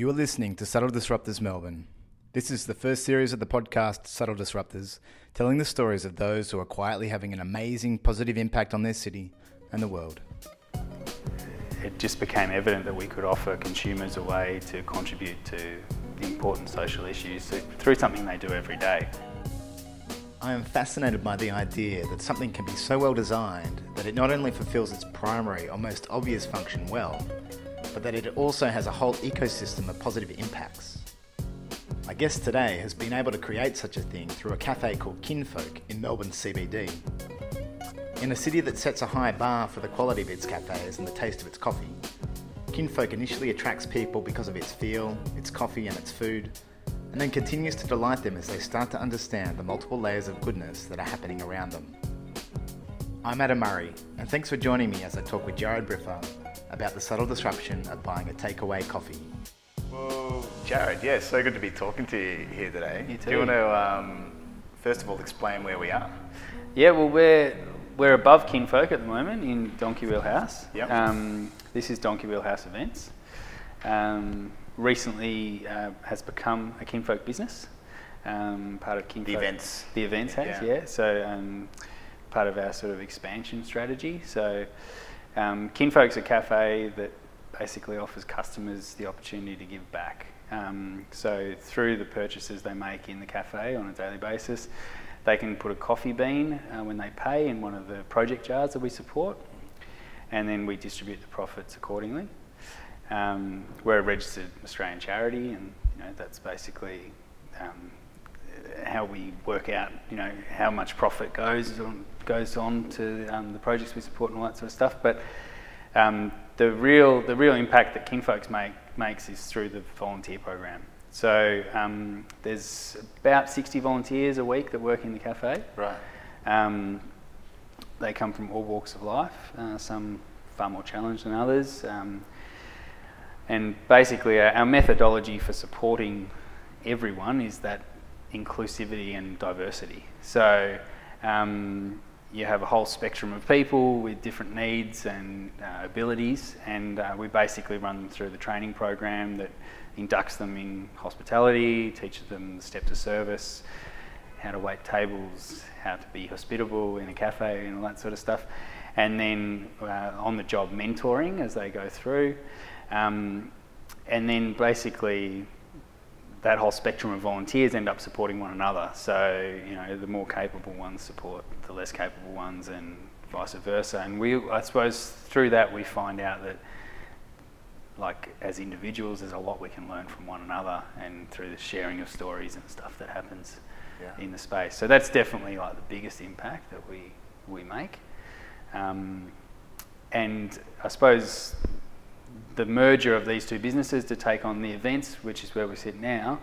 You are listening to Subtle Disruptors Melbourne. This is the first series of the podcast Subtle Disruptors, telling the stories of those who are quietly having an amazing positive impact on their city and the world. It just became evident that we could offer consumers a way to contribute to the important social issues through something they do every day. I am fascinated by the idea that something can be so well designed that it not only fulfills its primary or most obvious function well, but that it also has a whole ecosystem of positive impacts. My guest today has been able to create such a thing through a cafe called Kinfolk in Melbourne CBD. In a city that sets a high bar for the quality of its cafes and the taste of its coffee, Kinfolk initially attracts people because of its feel, its coffee, and its food, and then continues to delight them as they start to understand the multiple layers of goodness that are happening around them. I'm Adam Murray, and thanks for joining me as I talk with Jarrod Briffa about the subtle disruption of buying a takeaway coffee. Well, Jarrod, yeah, so good to be talking to you here today. You too. Do you want to, um, first of all, explain where we are? Yeah, well, we're we're above Kinfolk at the moment in Donkey Wheel House. Yep. Um, this is Donkey Wheel House Events. Um, recently uh, has become a Kinfolk business. Um, part of Kinfolk. The events. The events house, Yeah. yeah. So um, part of our sort of expansion strategy. So um, Kinfolk's a cafe that basically offers customers the opportunity to give back. Um, so through the purchases they make in the cafe on a daily basis, they can put a coffee bean uh, when they pay in one of the project jars that we support, and then we distribute the profits accordingly. Um, we're a registered Australian charity, and you know, that's basically um, how we work out, you know, how much profit goes on, goes on to um, the projects we support and all that sort of stuff. But um, the real the real impact that Kinfolks make makes is through the volunteer program. So um, there's about 60 volunteers a week that work in the cafe. Right. Um, they come from all walks of life, uh, some far more challenged than others. Um, and basically, our, our methodology for supporting everyone is that inclusivity and diversity. So um, you have a whole spectrum of people with different needs and uh, abilities, and uh, we basically run them through the training program that inducts them in hospitality, teaches them the steps of service, how to wait tables, how to be hospitable in a cafe, and all that sort of stuff. And then uh, on the job mentoring as they go through. Um, and then basically that whole spectrum of volunteers end up supporting one another. So, you know, the more capable ones support the less capable ones and vice versa. And we, I suppose through that we find out that like as individuals there's a lot we can learn from one another and through the sharing of stories and stuff that happens Yeah. in the space. So that's definitely like the biggest impact that we we make. Um, and I suppose the merger of these two businesses to take on the events, which is where we sit now,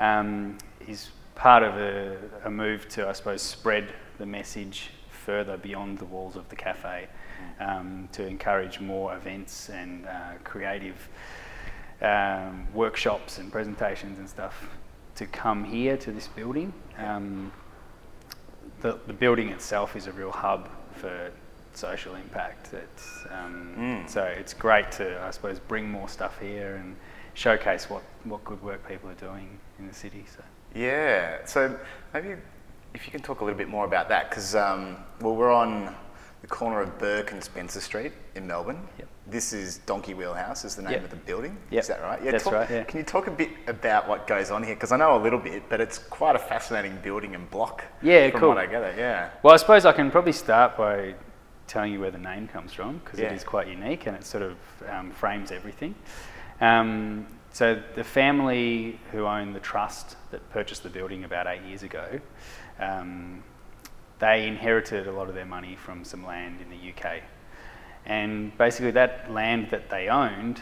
um, is part of a, a move to, I suppose, spread the message further beyond the walls of the cafe um, to encourage more events and uh, creative um, workshops and presentations and stuff to come here to this building. Um, the, the building itself is a real hub for social impact. It's, um, Mm. So it's great to, I suppose, bring more stuff here and showcase what, what good work people are doing in the city. So. Yeah. So maybe if you can talk a little bit more about that, because um, well, we're on the corner of Bourke and Spencer Street in Melbourne. Yep. This is Donkey Wheel House, is the name Yep. of the building. Yep. Is that right? Yeah, That's talk- right, yeah. Can you talk a bit about what goes on here? Because I know a little bit, but it's quite a fascinating building and block. Yeah, from cool. what I gather. Yeah. Well, I suppose I can probably start by telling you where the name comes from because Yeah. it is quite unique and it sort of um, frames everything. Um, so the family who own the trust that purchased the building about eight years ago, um, they inherited a lot of their money from some land in the UK. And basically, that land that they owned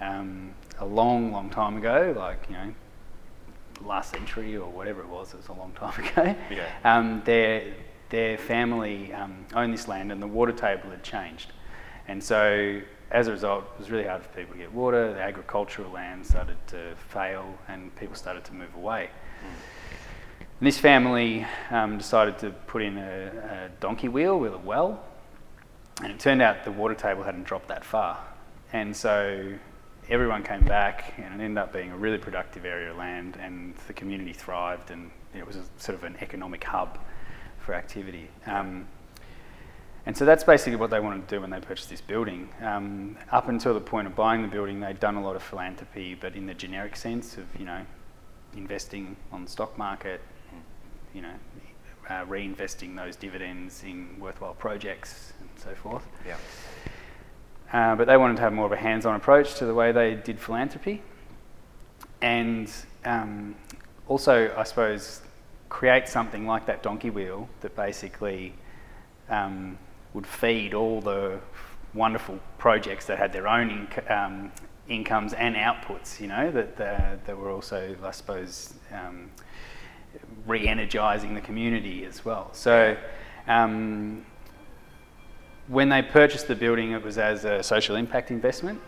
um, a long, long time ago, like, you know, last century or whatever it was, it was a long time ago. Yeah. Um, their, their family um, owned this land and the water table had changed. And so, as a result, it was really hard for people to get water. The agricultural land started to fail and people started to move away. And this family um, decided to put in a, a donkey wheel with a well, and it turned out the water table hadn't dropped that far. And so everyone came back, and it ended up being a really productive area of land, and the community thrived, and it was a, sort of an economic hub for activity. Um, and so that's basically what they wanted to do when they purchased this building. Um, up until the point of buying the building, they'd done a lot of philanthropy, but in the generic sense of, you know, investing on the stock market, you know, uh, reinvesting those dividends in worthwhile projects and so forth. Yeah. Uh, but they wanted to have more of a hands-on approach to the way they did philanthropy, and um, also, I suppose, create something like that donkey wheel that basically um, would feed all the wonderful projects that had their own inc- um, incomes and outputs, you know, that, that were also, I suppose, um, re energizing the community as well. So, um, when they purchased the building, it was as a social impact investment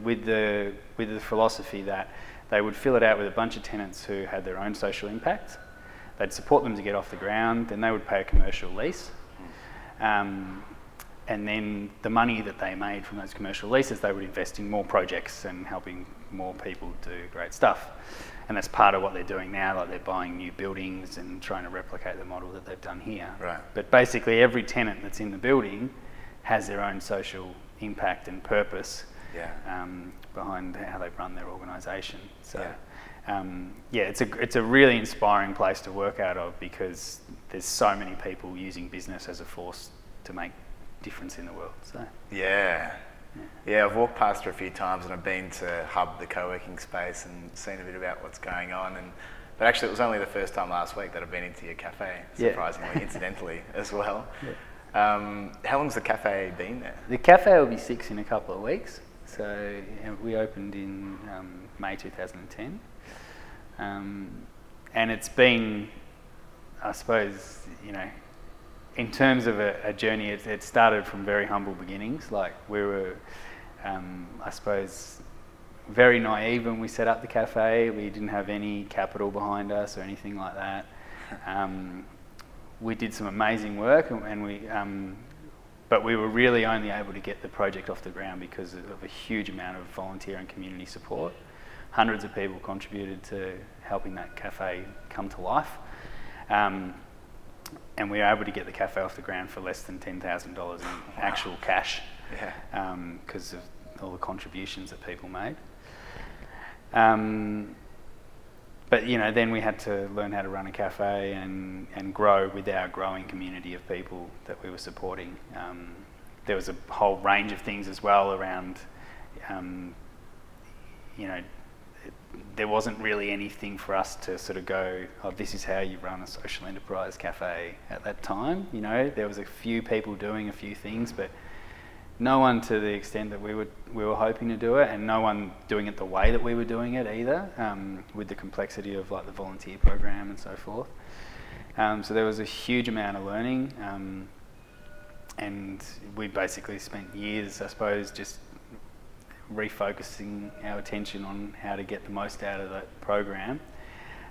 with the, with the philosophy that they would fill it out with a bunch of tenants who had their own social impact. They'd support them to get off the ground, then they would pay a commercial lease. Um, and then the money that they made from those commercial leases, they would invest in more projects and helping more people do great stuff. And that's part of what they're doing now, like they're buying new buildings and trying to replicate the model that they've done here. Right. But basically, every tenant that's in the building has their own social impact and purpose Yeah. um, behind how they run their organisation. So, Yeah. Um, yeah, it's a it's a really inspiring place to work out of because there's so many people using business as a force to make difference in the world. So, Yeah. Yeah, I've walked past her a few times and I've been to Hub, the co-working space, and seen a bit about what's going on. And but actually, it was only the first time last week that I've been into your cafe, Yeah. surprisingly, incidentally as well. Um, how long's the cafe been there? the cafe will be six in a couple of weeks. So we opened in um, May 2010, um, and it's been, I suppose, you know, in terms of a, a journey, it, it started from very humble beginnings. Like we were, um, I suppose, very naive when we set up the cafe. We didn't have any capital behind us or anything like that. Um, we did some amazing work, and, and we, um, but we were really only able to get the project off the ground because of a huge amount of volunteer and community support. Hundreds of people contributed to helping that cafe come to life. Um, and we were able to get the cafe off the ground for less than $10,000 in actual cash Yeah. because of all the contributions that people made. Um, but you know, then we had to learn how to run a cafe and, and grow with our growing community of people that we were supporting. Um, there was a whole range of things as well around, um, you know, there wasn't really anything for us to sort of go, oh, this is how you run a social enterprise cafe at that time. You know, there was a few people doing a few things, but no one to the extent that we were we were hoping to do it, and no one doing it the way that we were doing it either, um, with the complexity of like the volunteer program and so forth. Um, so there was a huge amount of learning, um, and we basically spent years, I suppose, just refocusing our attention on how to get the most out of that program,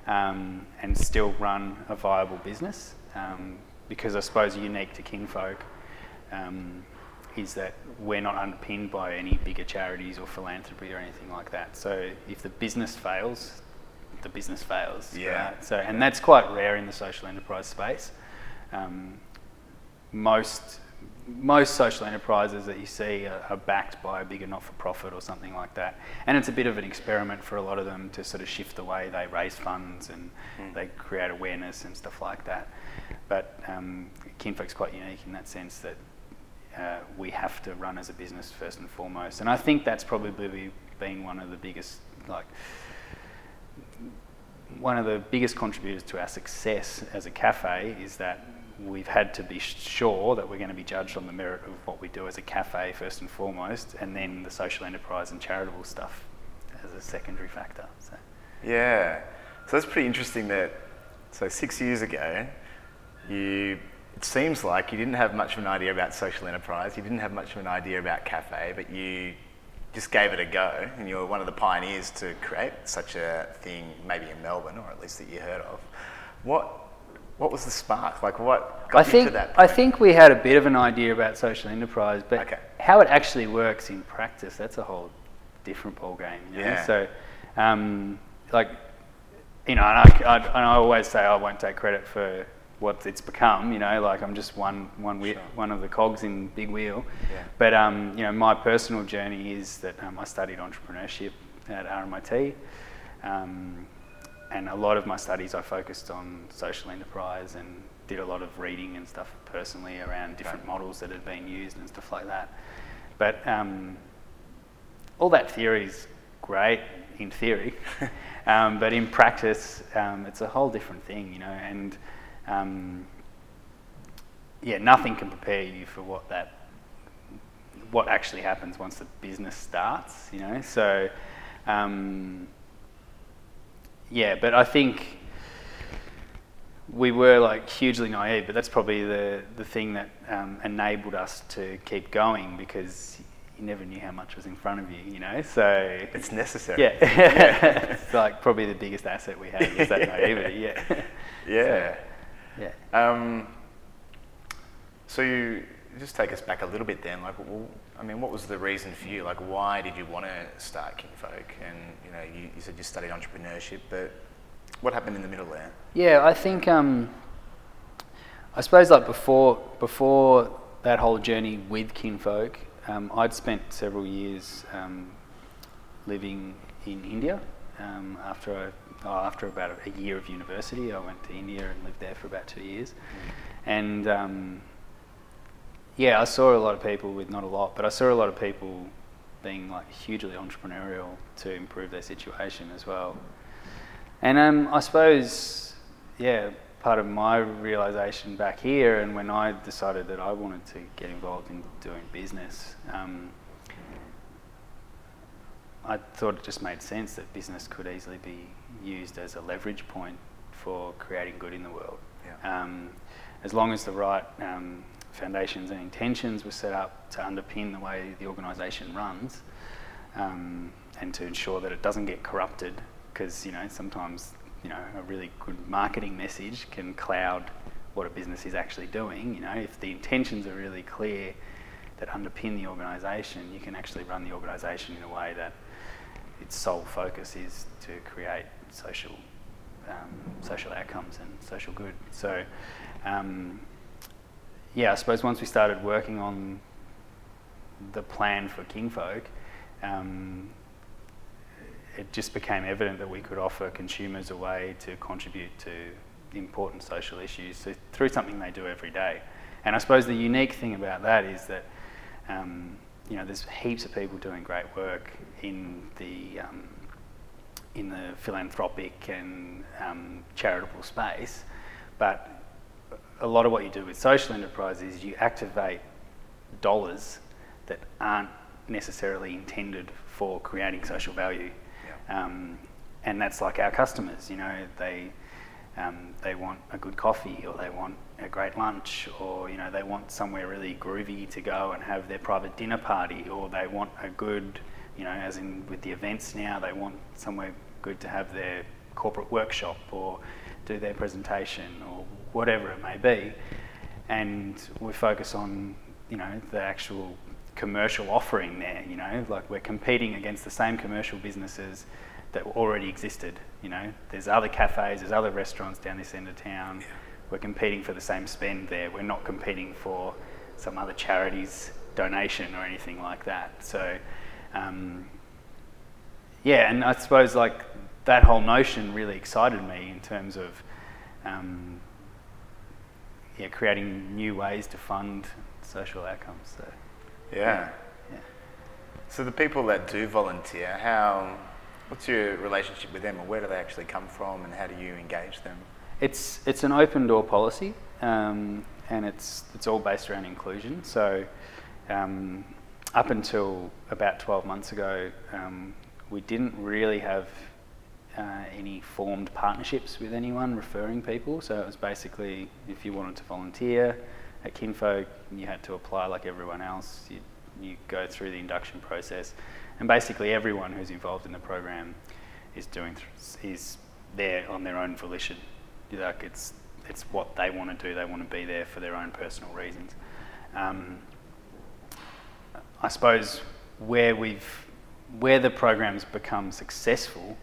um, and still run a viable business. Um, because I suppose unique to Kinfolk um, is that we're not underpinned by any bigger charities or philanthropy or anything like that. So if the business fails, the business fails. Yeah. right? So and that's quite rare in the social enterprise space. Um, most most social enterprises that you see are, are backed by a bigger not-for-profit or something like that, and it's a bit of an experiment for a lot of them to sort of shift the way they raise funds and they create awareness and stuff like that. But um, Kinfolk's quite unique in that sense that uh, we have to run as a business first and foremost, and I think that's probably been one of the biggest like one of the biggest contributors to our success as a cafe is that we've had to be sure that we're going to be judged on the merit of what we do as a cafe first and foremost, and then the social enterprise and charitable stuff as a secondary factor. So. Yeah. So that's pretty interesting that, so six years ago, you, it seems like you didn't have much of an idea about social enterprise, you didn't have much of an idea about cafe, but you just gave it a go and you were one of the pioneers to create such a thing, maybe in Melbourne, or at least that you heard of. What, what was the spark? Like what got I you think to that I think we had a bit of an idea about social enterprise, but Okay. how it actually works in practice, that's a whole different ball game. You know? Yeah. So, um, like, you know, and I, I, and I always say I won't take credit for what it's become. You know, like I'm just one one whe- Sure. one of the cogs in big wheel. Yeah. But um, you know, my personal journey is that um, I studied entrepreneurship at RMIT, um, and a lot of my studies I focused on social enterprise and did a lot of reading and stuff personally around different models that had been used and stuff like that. But um, all that theory is great in theory, um, but in practice, um, it's a whole different thing, you know. And um, yeah, nothing can prepare you for what that what actually happens once the business starts, you know. So um, yeah, but I think we were like hugely naive, but that's probably the, the thing that um, enabled us to keep going because you never knew how much was in front of you, you know. So It's necessary. yeah, it's like probably the biggest asset we had is that naivety. Yeah, Yeah. yeah. Um, so you just take us back a little bit then. Like, I mean, what was the reason for you? Like, why did you want to start Kinfolk? And you know, you, you said you studied entrepreneurship, but what happened in the middle there? Yeah, I think um, I suppose like before before that whole journey with Kinfolk, um, I'd spent several years um, living in India. Um, after I, oh, after about a year of university, I went to India and lived there for about two years, and um, yeah, I saw a lot of people with not a lot, but I saw a lot of people being like hugely entrepreneurial to improve their situation as well. And um, I suppose, yeah, part of my realization back here, and when I decided that I wanted to get involved in doing business, um, I thought it just made sense that business could easily be used as a leverage point for creating good in the world. Yeah. Um, as long as the right um, foundations and intentions were set up to underpin the way the organisation runs, um, and to ensure that it doesn't get corrupted, because you know sometimes you know a really good marketing message can cloud what a business is actually doing. You know, if the intentions are really clear that underpin the organisation, you can actually run the organisation in a way that its sole focus is to create social um, social outcomes and social good. So, um, yeah, I suppose once we started working on the plan for Kinfolk, um, it just became evident that we could offer consumers a way to contribute to important social issues through something they do every day. And I suppose the unique thing about that is that um, you know there's heaps of people doing great work in the um, in the philanthropic and um, charitable space, but a lot of what you do with social enterprise is you activate dollars that aren't necessarily intended for creating social value. Um, and that's like our customers, you know, they, um, they want a good coffee or they want a great lunch or, you know, they want somewhere really groovy to go and have their private dinner party or they want a good, you know, as in with the events now, they want somewhere good to have their corporate workshop or do their presentation or whatever it may be. And we focus on, you know, the actual commercial offering there, you know, like we're competing against the same commercial businesses that already existed, you know. There's other cafes, there's other restaurants down this end of town. We're competing for the same spend there. We're not competing for some other charity's donation or anything like that. So, um, yeah, and I suppose like that whole notion really excited me in terms of um, yeah, creating new ways to fund social outcomes. So, Yeah. yeah. So the people that do volunteer, how, what's your relationship with them, or where do they actually come from, and how do you engage them? It's it's an open door policy, um, and it's it's all based around inclusion. So, um, up until about 12 months ago, um, we didn't really have uh, any formed partnerships with anyone referring people. So it was basically if you wanted to volunteer at Kinfolk, you had to apply like everyone else. You you go through the induction process, and basically everyone who's involved in the program is doing th- is there on their own volition. Like it's it's what they want to do. They want to be there for their own personal reasons. Um, I suppose where we've where the programs become successful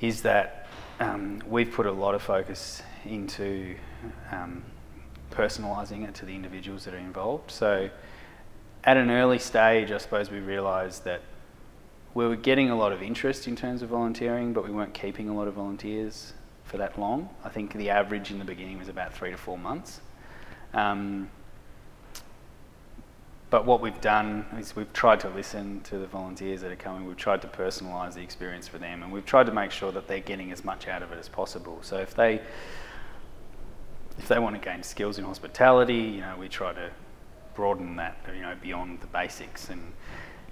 is that um, we've put a lot of focus into um, personalising it to the individuals that are involved. So at an early stage, I suppose we realised that we were getting a lot of interest in terms of volunteering, but we weren't keeping a lot of volunteers for that long. I think the average in the beginning was about three to four months. Um, but what we've done is we've tried to listen to the volunteers that are coming. We've tried to personalise the experience for them, and we've tried to make sure that they're getting as much out of it as possible. So if they if they want to gain skills in hospitality, you know, we try to broaden that, you know, beyond the basics. And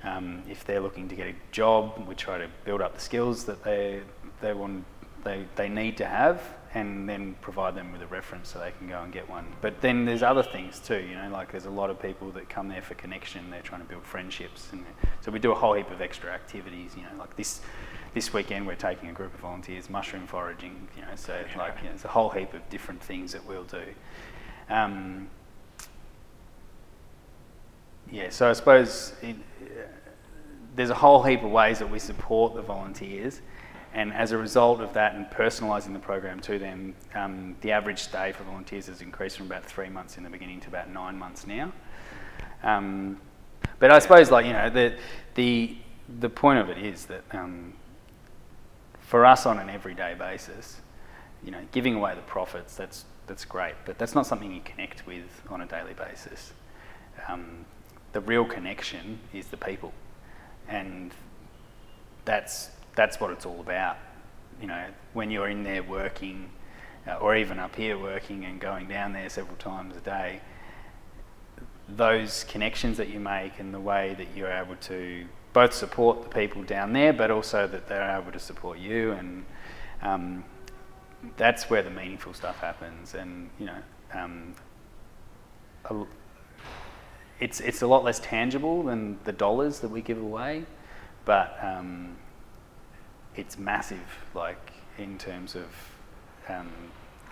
um, if they're looking to get a job, we try to build up the skills that they they want they, they need to have and then provide them with a reference so they can go and get one. But then there's other things too, you know, like there's a lot of people that come there for connection, they're trying to build friendships. And so we do a whole heap of extra activities, you know, like this this weekend we're taking a group of volunteers mushroom foraging, you know, so it's like you know, there's a whole heap of different things that we'll do. Um, yeah, so I suppose uh, there's a whole heap of ways that we support the volunteers and as a result of that and personalising the program to them, um, the average stay for volunteers has increased from about three months in the beginning to about nine months now. Um, but I suppose, like you know, the the the point of it is that um, for us on an everyday basis, you know, giving away the profits that's that's great, but that's not something you connect with on a daily basis. Um, the real connection is the people, and that's that's what it's all about. You know, when you're in there working, uh, or even up here working and going down there several times a day, those connections that you make and the way that you're able to both support the people down there, but also that they're able to support you, and um, that's where the meaningful stuff happens. And you know, um, a, it's it's a lot less tangible than the dollars that we give away, but um, it's massive, like in terms of um,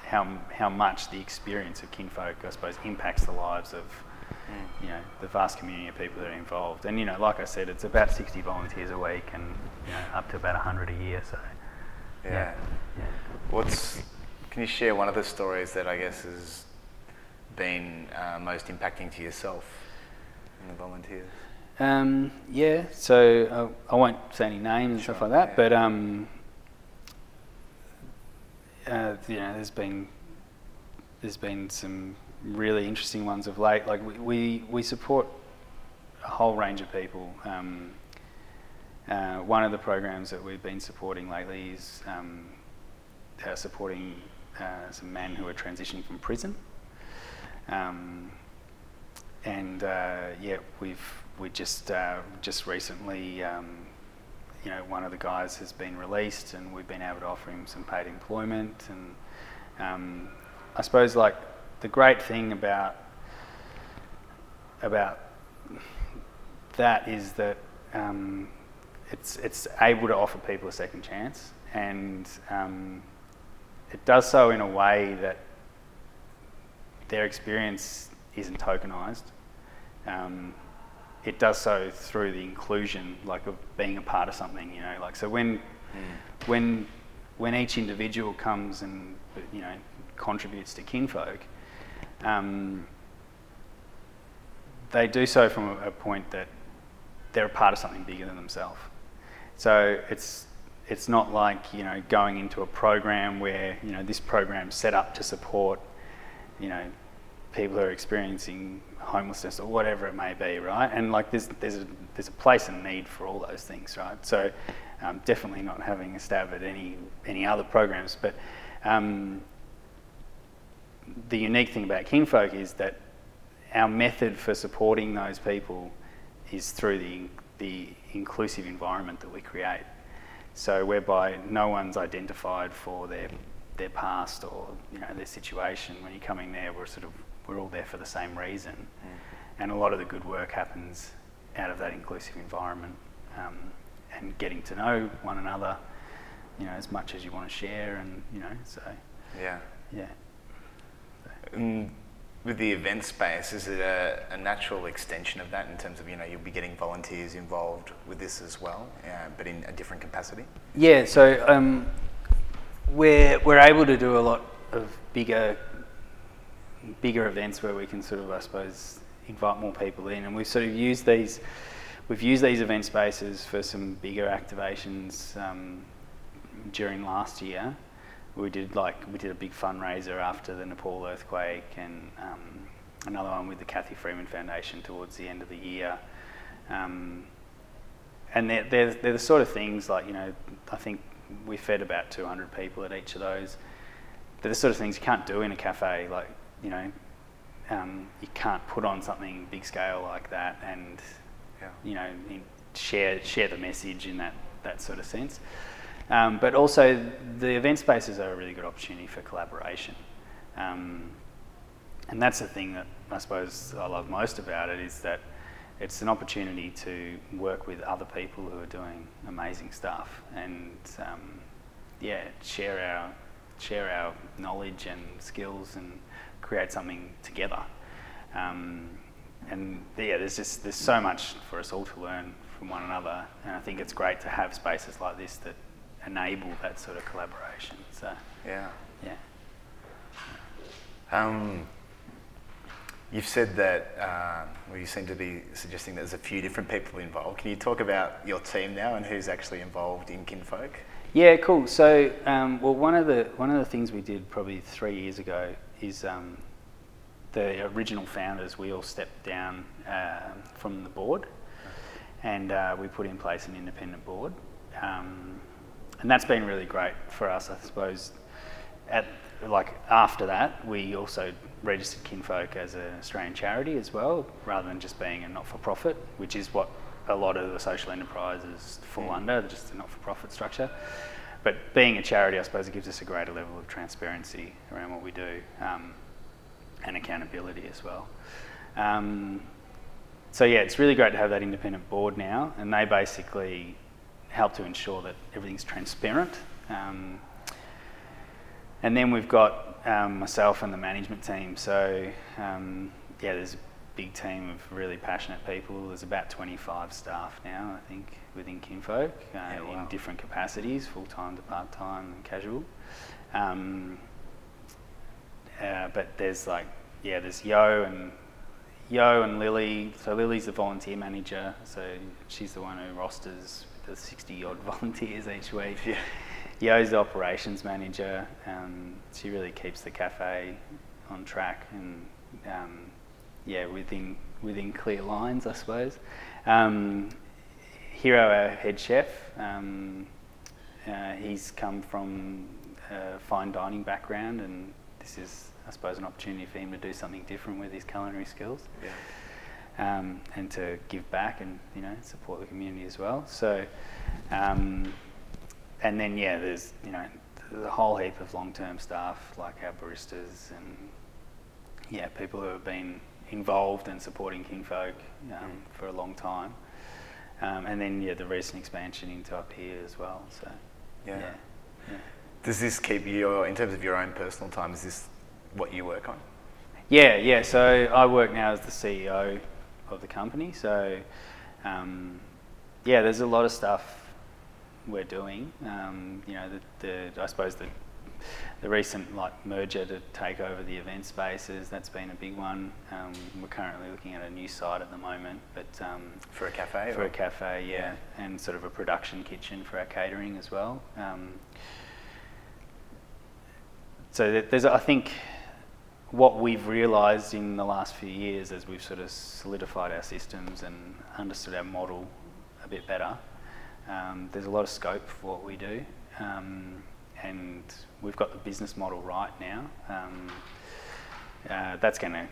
how how much the experience of kinfolk, I suppose, impacts the lives of mm. you know the vast community of people that are involved. And you know, like I said, it's about 60 volunteers a week, and you know, up to about 100 a year. So yeah. yeah. yeah. What's can you share one of the stories that I guess has been uh, most impacting to yourself and the volunteers? Um, yeah, so uh, I won't say any names and sure, stuff like that, yeah. but um, uh, you know, there's been there's been some really interesting ones of late. Like we we, we support a whole range of people. Um, uh, one of the programs that we've been supporting lately is um, uh, supporting uh, some men who are transitioning from prison. Um, and uh, yeah, we've we just uh, just recently, um, you know, one of the guys has been released, and we've been able to offer him some paid employment. And um, I suppose like the great thing about about that is that um, it's it's able to offer people a second chance, and um, it does so in a way that their experience isn't tokenized. Um, it does so through the inclusion, like of being a part of something. You know, like so when mm. when when each individual comes and you know contributes to kinfolk, um, they do so from a, a, point that they're a part of something bigger than themselves. So it's it's not like you know going into a program where you know this program's set up to support you know people who are experiencing homelessness or whatever it may be, right? And like there's there's a there's a place and need for all those things, right? So um, definitely not having a stab at any any other programs, but um, the unique thing about Kinfolk is that our method for supporting those people is through the the inclusive environment that we create. So whereby no one's identified for their their past or you know their situation. When you're coming there, we're sort of we're all there for the same reason. Mm. And a lot of the good work happens out of that inclusive environment um, and getting to know one another, you know, as much as you want to share and, you know, so. Yeah. Yeah. And with the event space, is it a, a, natural extension of that in terms of, you know, you'll be getting volunteers involved with this as well, uh, but in a different capacity? Yeah, so um, we're, we're able to do a lot of bigger, bigger events where we can sort of, I suppose, invite more people in. And we've sort of used these, we've used these event spaces for some bigger activations um, during last year we did like we did a big fundraiser after the Nepal earthquake and um, another one with the Cathy Freeman Foundation towards the end of the year. Um, and they're, they're, they're, the sort of things like, you know, I think we fed about 200 people at each of those. They're the sort of things you can't do in a cafe. Like, you know, um, you can't put on something big scale like that and, yeah. you know, share, share the message in that, that sort of sense. Um, but also, the event spaces are a really good opportunity for collaboration. Um, and that's the thing that I suppose I love most about it is that it's an opportunity to work with other people who are doing amazing stuff and um, yeah, share our share our knowledge and skills and create something together. Um, and yeah, there's just there's so much for us all to learn from one another, and I think it's great to have spaces like this that enable that sort of collaboration. So yeah, yeah. Um, you've said that uh, well, you seem to be suggesting that there's a few different people involved. Can you talk about your team now and who's actually involved in Kinfolk? Yeah, cool. So, um, well, one of the one of the things we did probably three years ago is um, the original founders. We all stepped down uh, from the board, and uh, we put in place an independent board. Um, and that's been really great for us, I suppose. At like after that, we also registered Kinfolk as an Australian charity as well, rather than just being a not-for-profit, which is what a lot of the social enterprises fall mm. under, just a not-for-profit structure. But being a charity, I suppose, it gives us a greater level of transparency around what we do um, and accountability as well. Um, so yeah, it's really great to have that independent board now, and they basically help to ensure that everything's transparent. Um, and then we've got um, myself and the management team. So um, yeah, there's a big team of really passionate people. There's about 25 staff now, I think, within Kinfolk uh, yeah, wow. in different capacities, full time to part time and casual. Um, uh, but there's like yeah, there's Yo and Yo and Lily. So Lily's the volunteer manager. So she's the one who rosters the 60 odd volunteers each week. Yeah. Yo's the operations manager. Um, she really keeps the cafe on track and um, yeah, within within clear lines, I suppose. Um, Hero, our head chef, um, uh, he's come from a fine dining background, and this is, I suppose, an opportunity for him to do something different with his culinary skills. Yeah um, and to give back and you know support the community as well. So, um, and then yeah, there's you know the whole heap of long-term staff like our baristas and yeah, people who have been involved in supporting Kinfolk um, mm. for a long time. Um, and then yeah, the recent expansion into up here as well. So yeah. yeah. yeah. Does this keep you, in terms of your own personal time, is this what you work on? Yeah, yeah. So I work now as the CEO of the company. So, um, yeah, there's a lot of stuff we're doing. Um, you know, the, the, I suppose the the recent like merger to take over the event spaces that's been a big one. Um, we're currently looking at a new site at the moment, but um, for a cafe. For or? a cafe, yeah. yeah. and sort of a production kitchen for our catering as well. Um, so there's, I think what we've realised in the last few years as we've sort of solidified our systems and understood our model a bit better, um, there's a lot of scope for what we do. Um, and we've got the business model right now. Um, uh, that's going to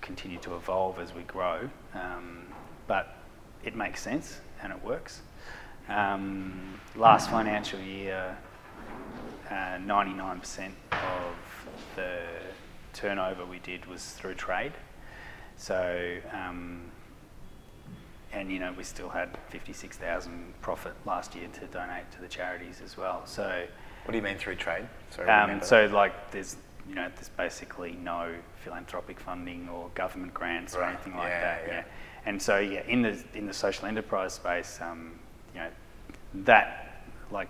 continue to evolve as we grow, um, but it makes sense and it works. Um, last financial year, uh, 99% of the turnover we did was through trade. So, um, and you know, we still had 56,000 profit last year to donate to the charities as well. So, what do you mean through trade? Sorry, um, so like there's you know, there's basically no philanthropic funding or government grants or anything like Yeah, that. yeah. And so, yeah, in the in the social enterprise space, um, you know, that like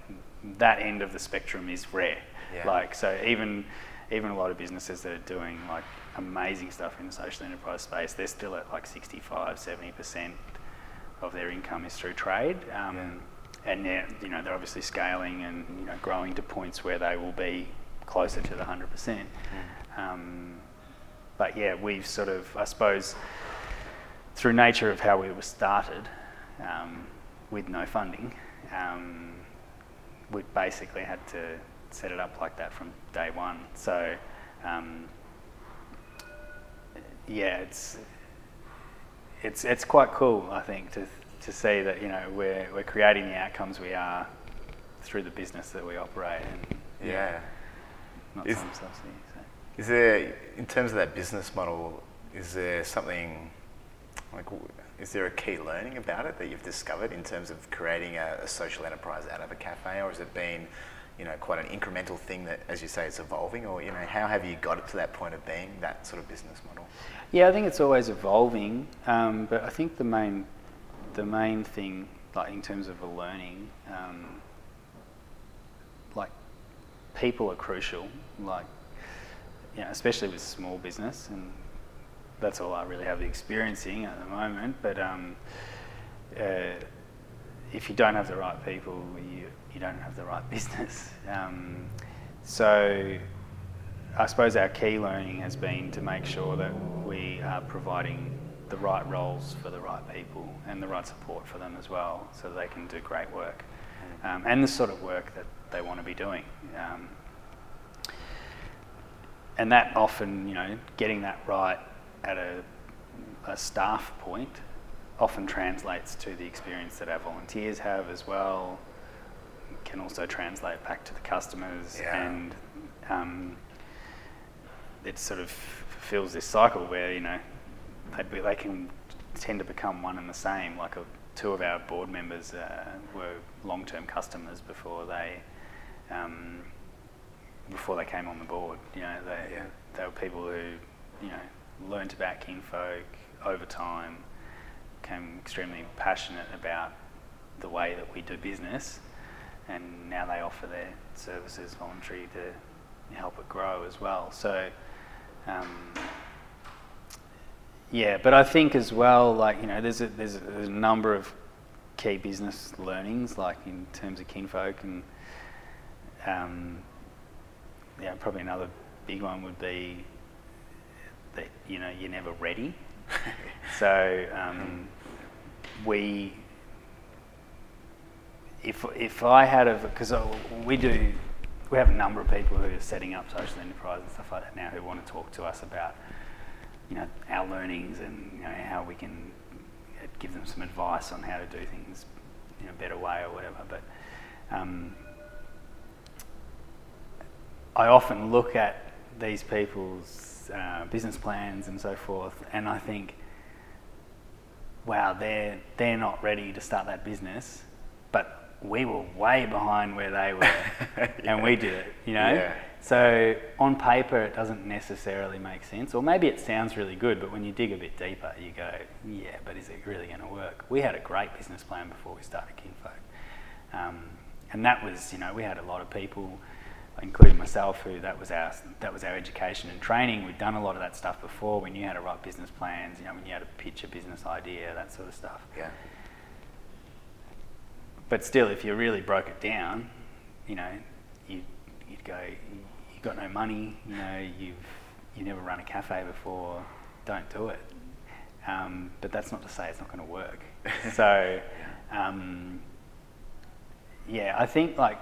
that end of the spectrum is rare. Yeah. Like so, even even a lot of businesses that are doing like amazing stuff in the social enterprise space, they're still at like 65, 70 percent of their income is through trade. Um, And they're, you know, they're obviously scaling and you know growing to points where they will be closer to the hundred percent. Um, but yeah, we've sort of, I suppose, through nature of how we were started, um, with no funding, um, we basically had to set it up like that from day one. So, um, yeah, it's it's it's quite cool, I think, to to see that you know we're we're creating the outcomes we are through the business that we operate, and Yeah. not Is- some subsidy. So. Is there, in terms of that business model, is there something like, is there a key learning about it that you've discovered in terms of creating a, a social enterprise out of a cafe, or has it been, you know, quite an incremental thing that, as you say, it's evolving, or you know, how have you got it to that point of being that sort of business model? Yeah, I think it's always evolving, um, but I think the main, the main thing, like in terms of a learning, um, like people are crucial. Like, you know, especially with small business, and that's all I really have experiencing at the moment. But um, uh, if you don't have the right people, you you don't have the right business. Um, so I suppose our key learning has been to make sure that we are providing the right roles for the right people and the right support for them as well, so they can do great work um, and the sort of work that they want to be doing. Um, and that often, you know, getting that right at a, a staff point often translates to the experience that our volunteers have as well. Can also translate back to the customers Yeah. and um, it sort of fulfills this cycle where you know they, be, they can tend to become one and the same. Like a, two of our board members uh, were long-term customers before they um, before they came on the board. You know, they Yeah. they were people who you know learnt about Kinfolk over time, became extremely passionate about the way that we do business, and now they offer their services voluntary to help it grow as well. So, um, yeah, but I think as well, like you know, there's a, there's a, number of key business learnings, like in terms of Kinfolk, and um, yeah, probably another big one would be that you know you're never ready. so um, we, if if I had a because we do, we have a number of people who are setting up social enterprise and stuff like that now who want to talk to us about you know our learnings and you know how we can give them some advice on how to do things in a better way or whatever. But um, I often look at these people's uh, business plans and so forth, and I think, wow, they're they're not ready to start that business, but we were way behind where they were, and we did it, you know. Yeah. So on paper, it doesn't necessarily make sense, or maybe it sounds really good, but when you dig a bit deeper, you go, yeah, but is it really going to work? We had a great business plan before we started Kinfolk, um, and that was, you know, we had a lot of people including myself, who that was our that was our education and training. We'd done a lot of that stuff before. We knew how to write business plans. You know, we knew how to pitch a business idea, that sort of stuff. Yeah. But still, if you really broke it down, you know, you you'd go, you've got no money. You know, you've you never run a cafe before. Don't do it. Um, but that's not to say it's not going to work. so, um, yeah, I think like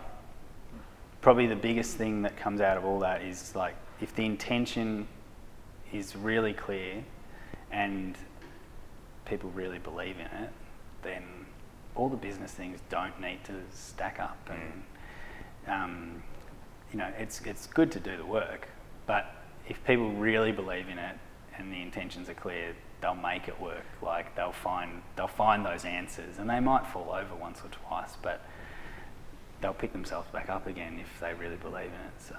probably the biggest thing that comes out of all that is like if the intention is really clear and people really believe in it, then all the business things don't need to stack up. And um, you know, it's it's good to do the work, but if people really believe in it and the intentions are clear, they'll make it work. Like they'll find they'll find those answers, and they might fall over once or twice, but they'll pick themselves back up again if they really believe in it. So,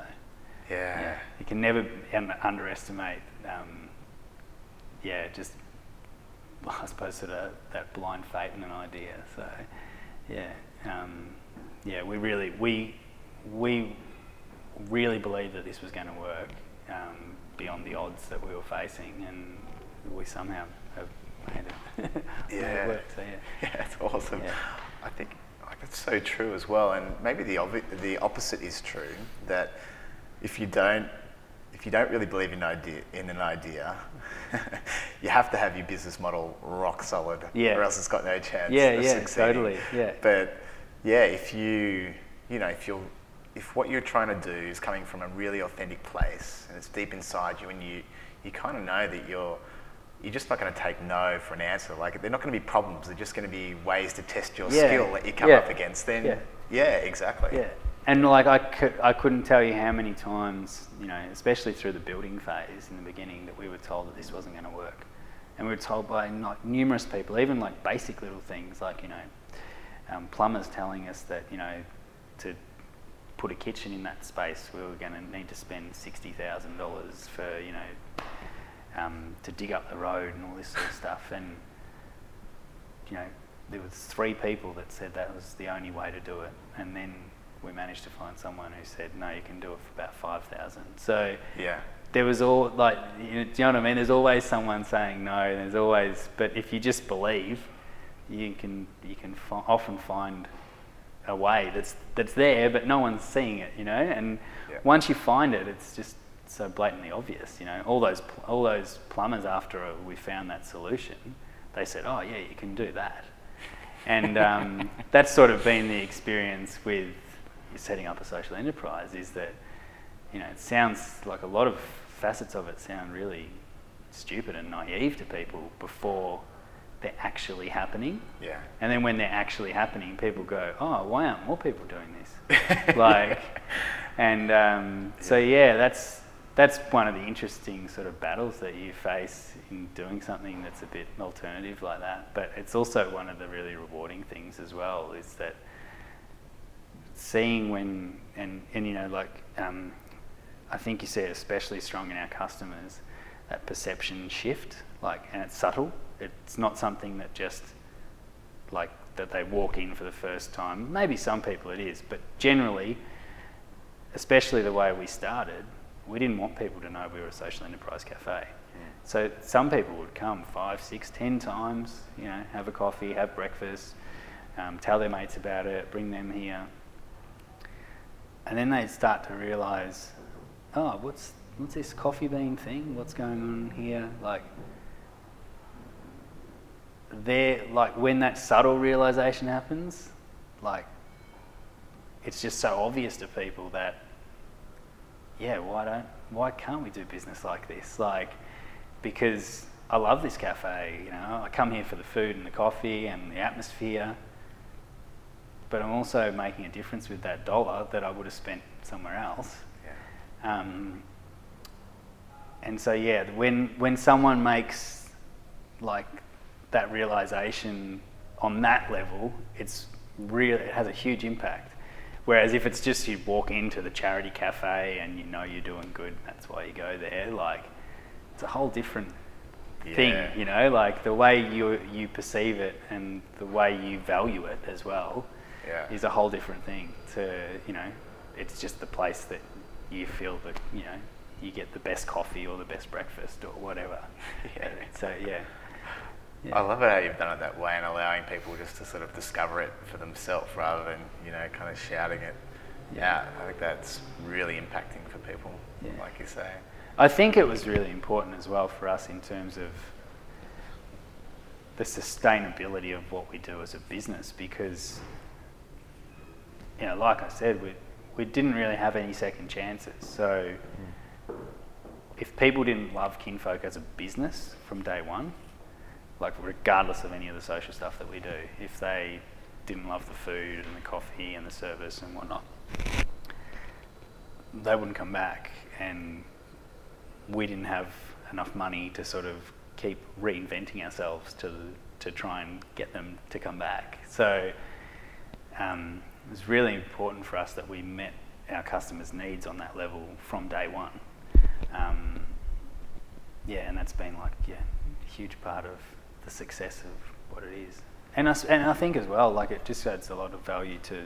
Yeah. You can never un- underestimate, um, yeah, just, I suppose, sort of that blind faith in an idea. So, yeah, um, yeah, we really, we, we really believed that this was going to work um, beyond the odds that we were facing, and we somehow have made it, made it Yeah. work. So, yeah. Yeah, it's awesome. Yeah. I think like, that's so true as well. And maybe the obvi- the opposite is true. That if you don't if you don't really believe in idea in an idea, you have to have your business model rock solid, Yeah. or else it's got no chance. Yeah, of yeah, succeeding. totally, yeah. But yeah, if you you know if you're if what you're trying to do is coming from a really authentic place and it's deep inside you and you you kind of know that you're you're just not going to take no for an answer. Like they're not going to be problems. They're just going to be ways to test your Yeah. skill that you come Yeah. up against. Then Yeah. yeah, exactly. Yeah, and like I, could, I couldn't tell you how many times, you know, especially through the building phase in the beginning, that we were told that this wasn't going to work, and we were told by like numerous people, even like basic little things, like you know, um, plumbers telling us that you know, to put a kitchen in that space, we were going to need to spend sixty thousand dollars for you know, um, to dig up the road and all this sort of stuff, and you know, there was three people that said that was the only way to do it, and then we managed to find someone who said no, you can do it for about five thousand. So Yeah. there was all like, you know, do you know what I mean? There's always someone saying no. There's always, but if you just believe, you can you can fi- often find a way that's that's there, but no one's seeing it, you know. And Yeah. once you find it, it's just so blatantly obvious, you know. All those pl- all those plumbers after we found that solution, they said, oh yeah, you can do that. And um, that's sort of been the experience with setting up a social enterprise. Is that you know, it sounds like a lot of facets of it sound really stupid and naive to people before they're actually happening. Yeah. And then when they're actually happening, people go, "Oh, why aren't more people doing this?" like, and um, so yeah, that's that's one of the interesting sort of battles that you face in doing something that's a bit alternative like that. But it's also one of the really rewarding things as well. Is that seeing when and and you know like um, I think you see it especially strong in our customers that perception shift like and it's subtle. It's not something that just like that they walk in for the first time. Maybe some people it is but generally especially the way we started we didn't want people to know we were a social enterprise cafe. So some people would come five six ten times you know have a coffee have breakfast um, tell their mates about it bring them here. And then they'd start to realise, oh, what's what's this coffee bean thing? What's going on here? Like, there, like when that subtle realization happens, like, it's just so obvious to people that, yeah, why don't, why can't we do business like this? Like, because I love this cafe, you know, I come here for the food and the coffee and the atmosphere but I'm also making a difference with that dollar that I would have spent somewhere else. Yeah. Um, and so yeah, when when someone makes like that realization on that level, it's really it has a huge impact. Whereas if it's just you walk into the charity cafe and you know you're doing good, that's why you go there. Like it's a whole different thing, you know. Like the way you you perceive it and the way you value it as well Yeah. is a whole different thing to you know it's just the place that you feel that you know you get the best coffee or the best breakfast or whatever Yeah. so yeah, yeah. I love it how you've done it that way and allowing people just to sort of discover it for themselves rather than, you know, kind of shouting it. Yeah, I think that's really impacting for people, Yeah. like you say. I think it was really important as well for us in terms of the sustainability of what we do as a business because, you know, like I said, we, we didn't really have any second chances. So mm. If people didn't love Kinfolk as a business from day one, like regardless of any of the social stuff that we do, if they didn't love the food and the coffee and the service and whatnot, they wouldn't come back and we didn't have enough money to sort of keep reinventing ourselves to to try and get them to come back. So um, it was really important for us that we met our customers' needs on that level from day one. Um, yeah, and that's been like yeah, a huge part of the success of what it is. And I, and I think as well, like it just adds a lot of value to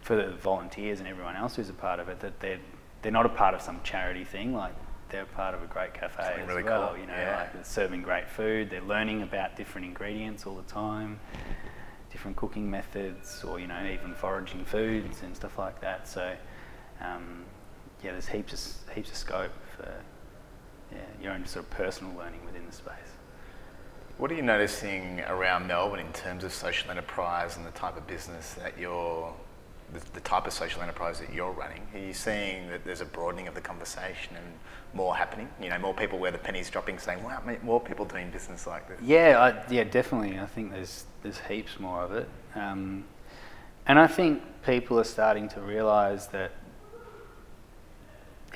for the volunteers and everyone else who's a part of it that they're they're not a part of some charity thing like they're part of a great cafe Something as really well. cool, You know, yeah. like they're serving great food. They're learning about different ingredients all the time, different cooking methods, or you know, even foraging foods and stuff like that. So, um, yeah, there's heaps of heaps of scope yeah, your own sort of personal learning within the space. What are you noticing around Melbourne in terms of social enterprise and the type of business that you're, the, the type of social enterprise that you're running? Are you seeing that there's a broadening of the conversation and more happening? You know, more people where the penny's dropping, saying, "Wow, more people doing business like this." Yeah, I, yeah, definitely. I think there's there's heaps more of it, um, and I think people are starting to realise that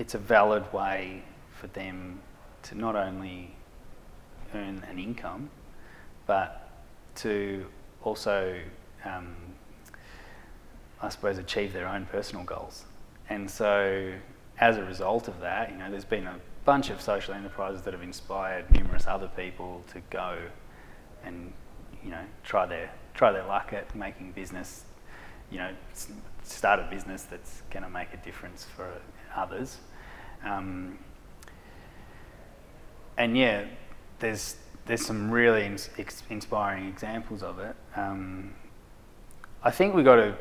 it's a valid way for them to not only earn an income, but to also, um, I suppose, achieve their own personal goals. And so, as a result of that, you know, there's been a bunch of social enterprises that have inspired numerous other people to go and, you know, try their try their luck at making business, you know, start a business that's going to make a difference for others. Um, and yeah, there's there's some really ins- inspiring examples of it. Um, I think we got to,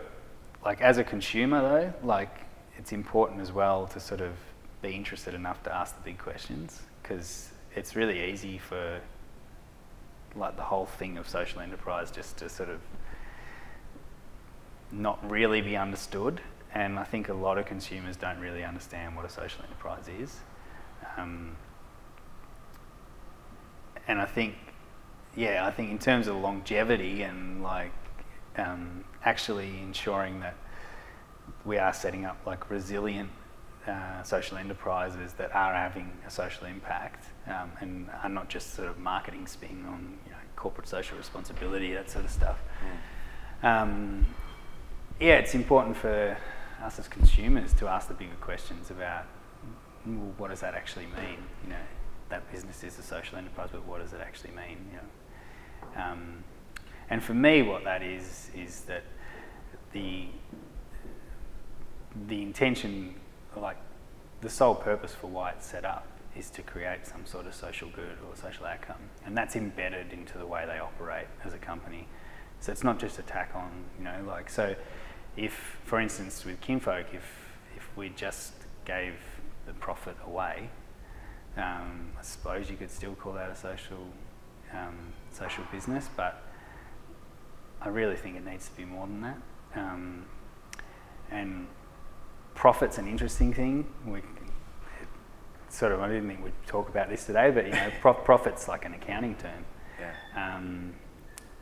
like, as a consumer though, like, it's important as well to sort of be interested enough to ask the big questions because it's really easy for, like, the whole thing of social enterprise just to sort of not really be understood. And I think a lot of consumers don't really understand what a social enterprise is. Um, and I think, yeah, I think in terms of longevity and like um, actually ensuring that we are setting up like resilient uh, social enterprises that are having a social impact um, and are not just sort of marketing spin on you know, corporate social responsibility, that sort of stuff. Um, yeah, it's important for us as consumers to ask the bigger questions about well, what does that actually mean? You know, that business is a social enterprise, but what does it actually mean? You know, um, and for me, what that is is that the the intention, like the sole purpose for why it's set up, is to create some sort of social good or social outcome, and that's embedded into the way they operate as a company. So it's not just a tack on, you know, like so. If, for instance, with Kinfolk, if if we just gave the profit away, um, I suppose you could still call that a social um, social business, but I really think it needs to be more than that. Um, and profit's an interesting thing. We sort of I didn't think we'd talk about this today, but you know, prof- profit's like an accounting term. Yeah. Um,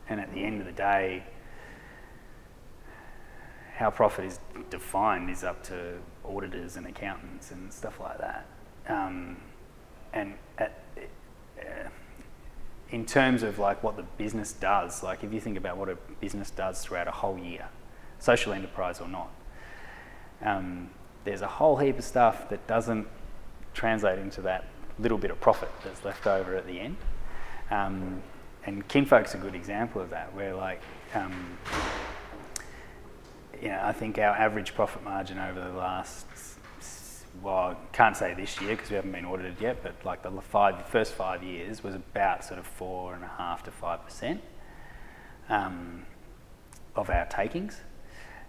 and at the end of the day, how profit is defined is up to auditors and accountants and stuff like that. Um, and at, uh, in terms of like what the business does, like if you think about what a business does throughout a whole year, social enterprise or not, um, there's a whole heap of stuff that doesn't translate into that little bit of profit that's left over at the end. Um, and Kinfolk's a good example of that, where like, um, you know, I think our average profit margin over the last, well, I can't say this year because we haven't been audited yet, but like the five, first five years was about sort of four and a half to five percent um, of our takings.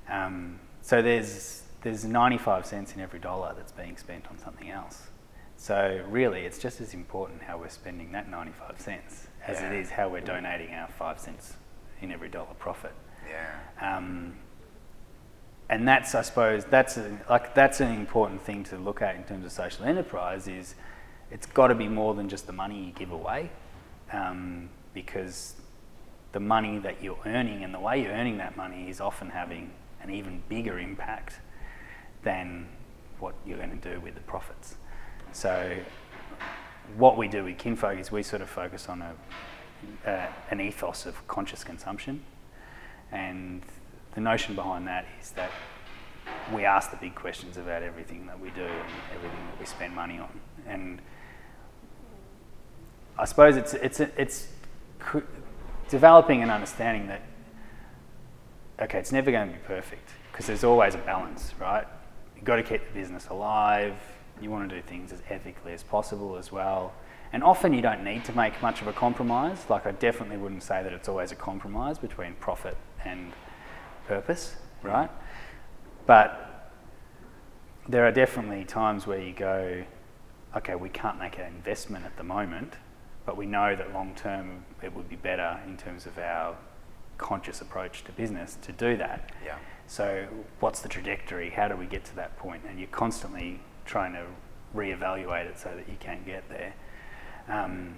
Um, so there's there's 95 cents in every dollar that's being spent on something else. So really, it's just as important how we're spending that 95 cents as Yeah. it is how we're donating our five cents in every dollar profit. Yeah. Um, and that's, I suppose, that's a, like that's an important thing to look at in terms of social enterprise. Is it's got to be more than just the money you give away, um, because the money that you're earning and the way you're earning that money is often having an even bigger impact than what you're going to do with the profits. So, what we do with Kinfolk is we sort of focus on a, uh, an ethos of conscious consumption, and the notion behind that is that we ask the big questions about everything that we do and everything that we spend money on. And I suppose it's it's it's developing an understanding that okay, it's never going to be perfect because there's always a balance, right? You've got to keep the business alive. You want to do things as ethically as possible as well. And often you don't need to make much of a compromise. Like I definitely wouldn't say that it's always a compromise between profit and purpose, right? But there are definitely times where you go, okay, we can't make an investment at the moment, but we know that long term it would be better in terms of our conscious approach to business to do that. Yeah. So, what's the trajectory? How do we get to that point? And you're constantly trying to reevaluate it so that you can get there. Um,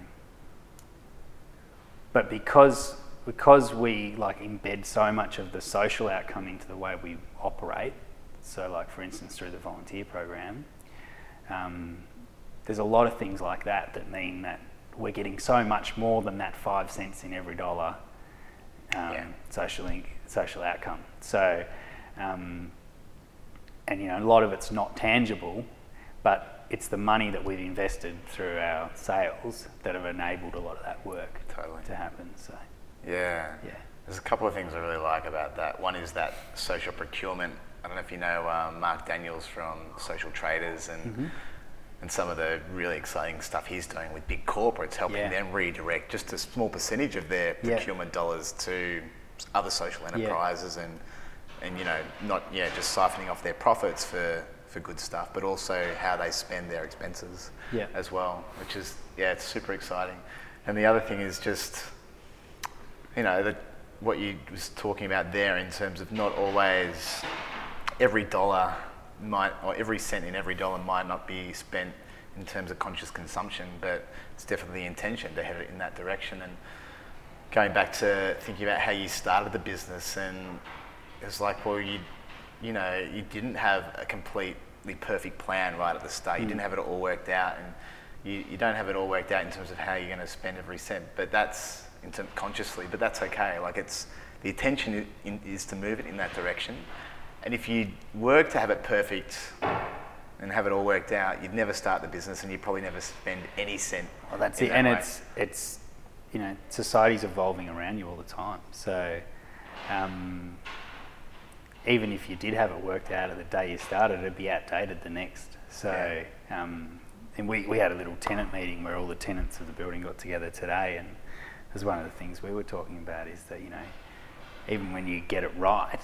but because because we like embed so much of the social outcome into the way we operate, so like for instance through the volunteer program, um, there's a lot of things like that that mean that we're getting so much more than that five cents in every dollar um, yeah. social social outcome. So, um, and you know a lot of it's not tangible, but it's the money that we've invested through our sales that have enabled a lot of that work totally. to happen. So, yeah, yeah. There's a couple of things I really like about that. One is that social procurement. I don't know if you know um, Mark Daniels from Social Traders and. Mm-hmm. And some of the really exciting stuff he's doing with big corporates, helping yeah. them redirect just a small percentage of their procurement yeah. dollars to other social enterprises, and and you know not yeah just siphoning off their profits for for good stuff, but also how they spend their expenses yeah. as well, which is yeah, it's super exciting. And the other thing is just you know the, what you was talking about there in terms of not always every dollar might or every cent in every dollar might not be spent in terms of conscious consumption, but it's definitely the intention to head it in that direction. And going back to thinking about how you started the business, and it's like, well, you you know, you didn't have a completely perfect plan right at the start. You mm. didn't have it all worked out, and you, you don't have it all worked out in terms of how you're going to spend every cent. But that's in term, consciously, but that's okay. Like it's the intention is to move it in that direction. And if you work to have it perfect and have it all worked out, you'd never start the business, and you'd probably never spend any cent. Well, that's it. That and way. it's it's you know society's evolving around you all the time. So. Um, even if you did have it worked out at the day you started, it'd be outdated the next. So, yeah. um, and we, we had a little tenant meeting where all the tenants of the building got together today, and was one of the things we were talking about is that, you know, even when you get it right,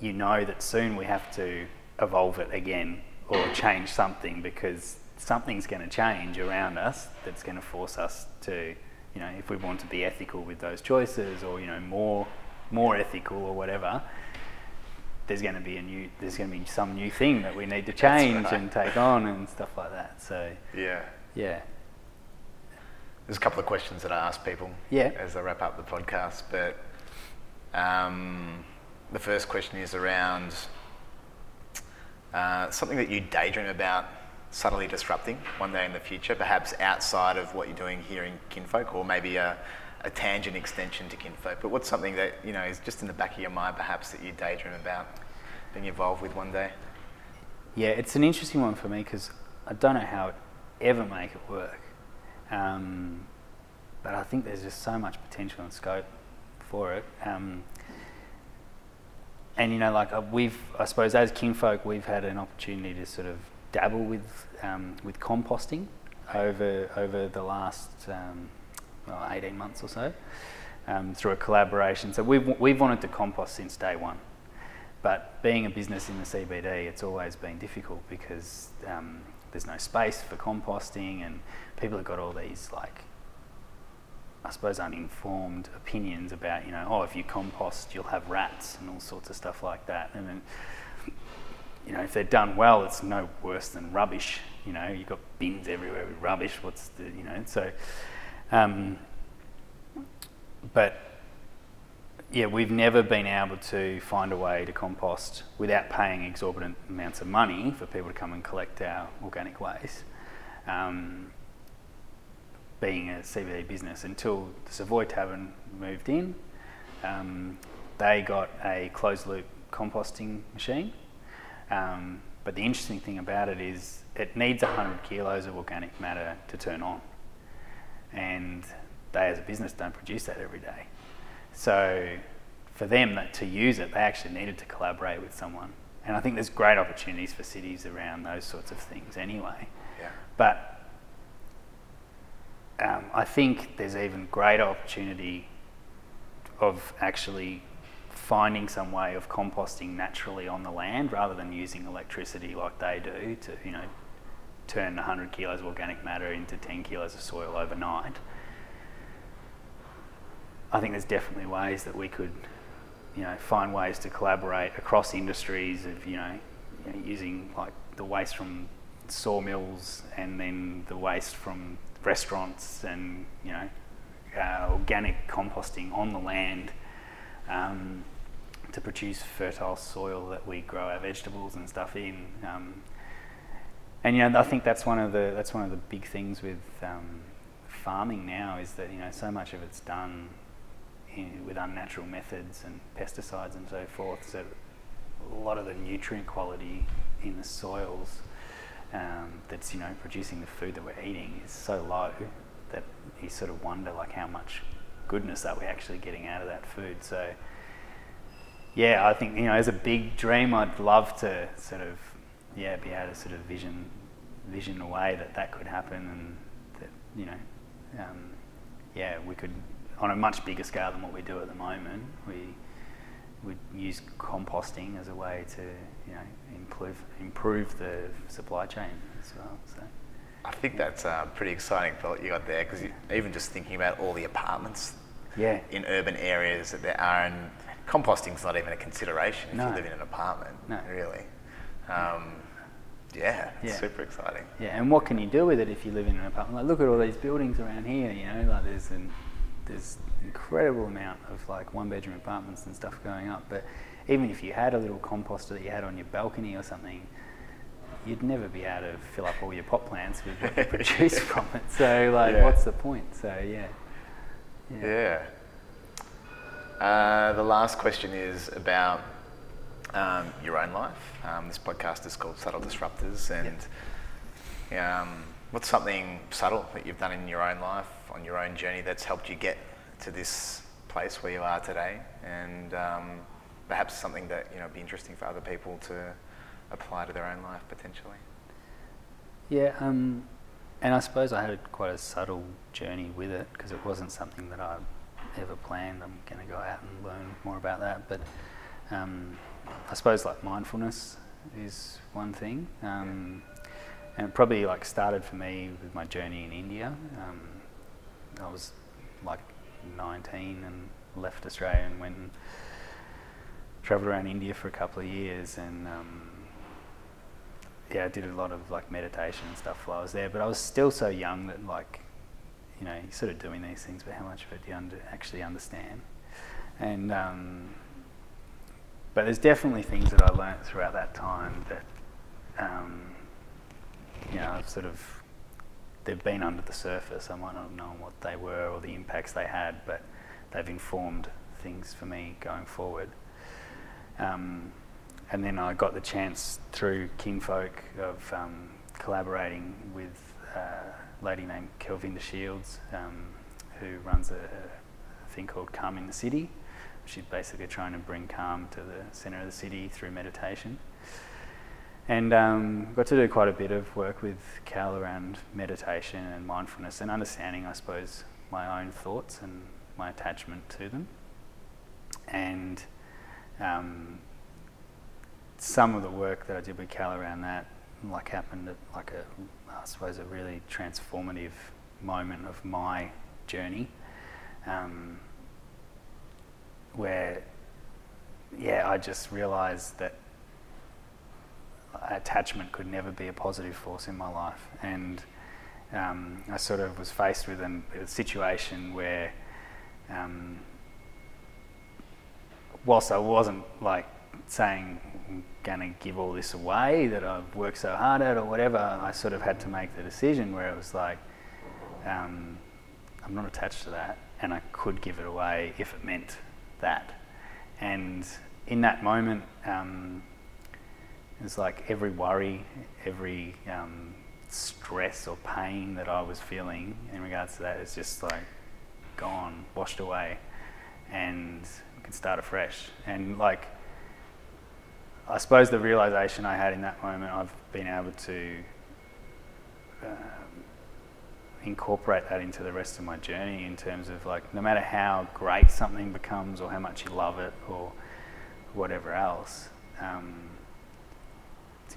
you know that soon we have to evolve it again or change something because something's going to change around us that's going to force us to, you know, if we want to be ethical with those choices or, you know, more more ethical or whatever, there's going to be a new, there's going to be some new thing that we need to change right. and take on and stuff like that. So yeah, yeah. There's a couple of questions that I ask people yeah. as I wrap up the podcast, but um, the first question is around uh, something that you daydream about subtly disrupting one day in the future, perhaps outside of what you're doing here in Kinfolk, or maybe a, a tangent extension to kinfolk, but what's something that you know is just in the back of your mind, perhaps that you daydream about being involved with one day? Yeah, it's an interesting one for me because I don't know how it ever make it work, um, but I think there's just so much potential and scope for it. Um, and you know, like uh, we've, I suppose, as kinfolk, we've had an opportunity to sort of dabble with um, with composting over over the last um, well, 18 months or so um, through a collaboration. So we've, we've wanted to compost since day one. But being a business in the CBD, it's always been difficult because um, there's no space for composting, and people have got all these like, I suppose, uninformed opinions about you know, oh, if you compost, you'll have rats and all sorts of stuff like that. And then, you know, if they're done well, it's no worse than rubbish. You know, you've got bins everywhere with rubbish. What's the you know so um, but yeah, we've never been able to find a way to compost without paying exorbitant amounts of money for people to come and collect our organic waste. Um, being a CBD business until the Savoy Tavern moved in, um, they got a closed loop composting machine. Um, but the interesting thing about it is it needs 100 kilos of organic matter to turn on. And they, as a business, don't produce that every day. So for them that, to use it, they actually needed to collaborate with someone. And I think there's great opportunities for cities around those sorts of things anyway. Yeah. But um, I think there's even greater opportunity of actually finding some way of composting naturally on the land rather than using electricity like they do to, you know, turn 100 kilos of organic matter into 10 kilos of soil overnight. I think there's definitely ways that we could, you know, find ways to collaborate across industries of, you know, you know using like the waste from sawmills and then the waste from restaurants and, you know, uh, organic composting on the land um, to produce fertile soil that we grow our vegetables and stuff in. Um, and you know, I think that's one of the that's one of the big things with um, farming now is that you know so much of it's done in, with unnatural methods and pesticides and so forth. So a lot of the nutrient quality in the soils um, that's you know producing the food that we're eating is so low that you sort of wonder like how much goodness are we actually getting out of that food. So yeah, I think you know as a big dream, I'd love to sort of yeah be able to sort of vision vision a way that that could happen and that you know um, yeah we could on a much bigger scale than what we do at the moment. We would use composting as a way to you know improve improve the supply chain as well. So. I think that's a uh, pretty exciting thought you got there because even just thinking about all the apartments yeah. in urban areas that there are, and composting's not even a consideration if No. you live in an apartment, No. really. Um, yeah, it's Yeah. super exciting. Yeah, and what can you do with it if you live in an apartment? Like, look at all these buildings around here. You know, like there's an there's incredible amount of like one bedroom apartments and stuff going up. But even if you had a little composter that you had on your balcony or something, you'd never be able to fill up all your pot plants with what you produce from it. So like, Yeah. what's the point? So yeah, Yeah. Uh, the last question is about um, your own life. Um, this podcast is called Subtle Disruptors, and um, what's something subtle that you've done in your own life, on your own journey, that's helped you get to this place where you are today, and um, perhaps something that you know would be interesting for other people to apply to their own life potentially. Yeah, um, and I suppose I had a, quite a subtle journey with it because it wasn't something that I ever planned. I'm going to go out and learn more about that. But um, I suppose like mindfulness is one thing, um, and it probably like started for me with my journey in India. Um, I was like 19 and left Australia and went and travelled around India for a couple of years and. Um, yeah, I did a lot of like meditation and stuff while I was there, but I was still so young that like, you know, you're sort of doing these things, but how much of it do you under, actually understand? And um, but there's definitely things that I learnt throughout that time that, um, you know, I've sort of they've been under the surface. I might not have known what they were or the impacts they had, but they've informed things for me going forward. Um, and then I got the chance through Kinfolk of um, collaborating with a lady named Kelvinda Shields, um, who runs a, a thing called Calm in the City. She's basically trying to bring calm to the centre of the city through meditation. And um, got to do quite a bit of work with Cal around meditation and mindfulness and understanding, I suppose, my own thoughts and my attachment to them. And um, some of the work that I did with Cal around that, like happened at like a, I suppose, a really transformative moment of my journey, um, where, yeah, I just realised that attachment could never be a positive force in my life, and um, I sort of was faced with an, a situation where, um, whilst I wasn't like saying I'm going to give all this away that I've worked so hard at or whatever, I sort of had to make the decision where it was like, um, I'm not attached to that, and I could give it away if it meant that. And in that moment, um, it's like every worry, every um, stress or pain that I was feeling in regards to that is just like gone, washed away, and we can start afresh. And like, I suppose the realization I had in that moment, I've been able to um, incorporate that into the rest of my journey in terms of like, no matter how great something becomes or how much you love it or whatever else. Um,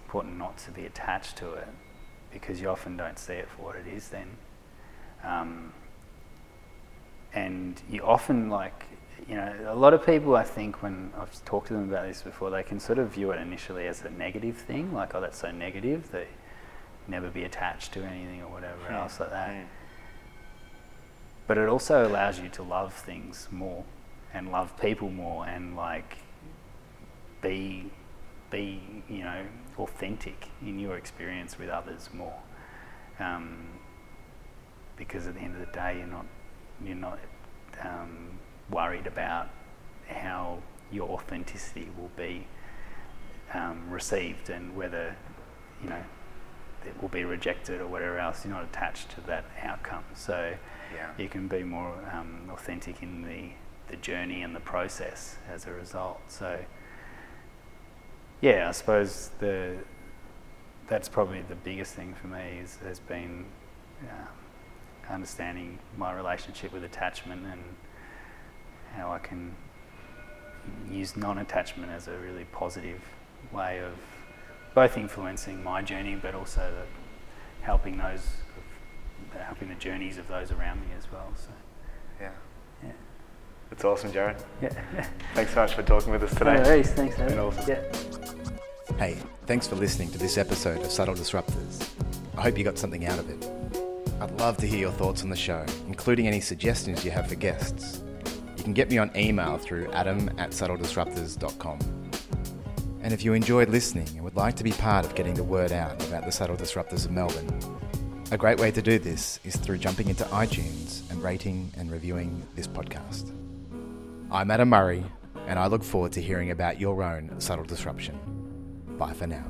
important not to be attached to it because you often don't see it for what it is then. Um, and you often like, you know, a lot of people I think when I've talked to them about this before, they can sort of view it initially as a negative thing, like, oh, that's so negative that never be attached to anything or whatever mm. else like that. Mm. But it also allows you to love things more and love people more and like be be you know authentic in your experience with others more. Um, because at the end of the day, you're not you're not um, worried about how your authenticity will be um, received and whether you know it will be rejected or whatever else. You're not attached to that outcome, so yeah. you can be more um, authentic in the the journey and the process as a result. So yeah, I suppose the that's probably the biggest thing for me is, has been uh, understanding my relationship with attachment and how I can use non-attachment as a really positive way of both influencing my journey, but also helping those, helping the journeys of those around me as well. So, that's awesome, Jarrod. Yeah, thanks so much for talking with us today. No worries, thanks. Awesome. Yeah. Hey, thanks for listening to this episode of Subtle Disruptors. I hope you got something out of it. I'd love to hear your thoughts on the show, including any suggestions you have for guests. You can get me on email through adam at subtledisruptors.com. And if you enjoyed listening and would like to be part of getting the word out about the Subtle Disruptors of Melbourne, a great way to do this is through jumping into iTunes and rating and reviewing this podcast. I'm Adam Murray, and I look forward to hearing about your own subtle disruption. Bye for now.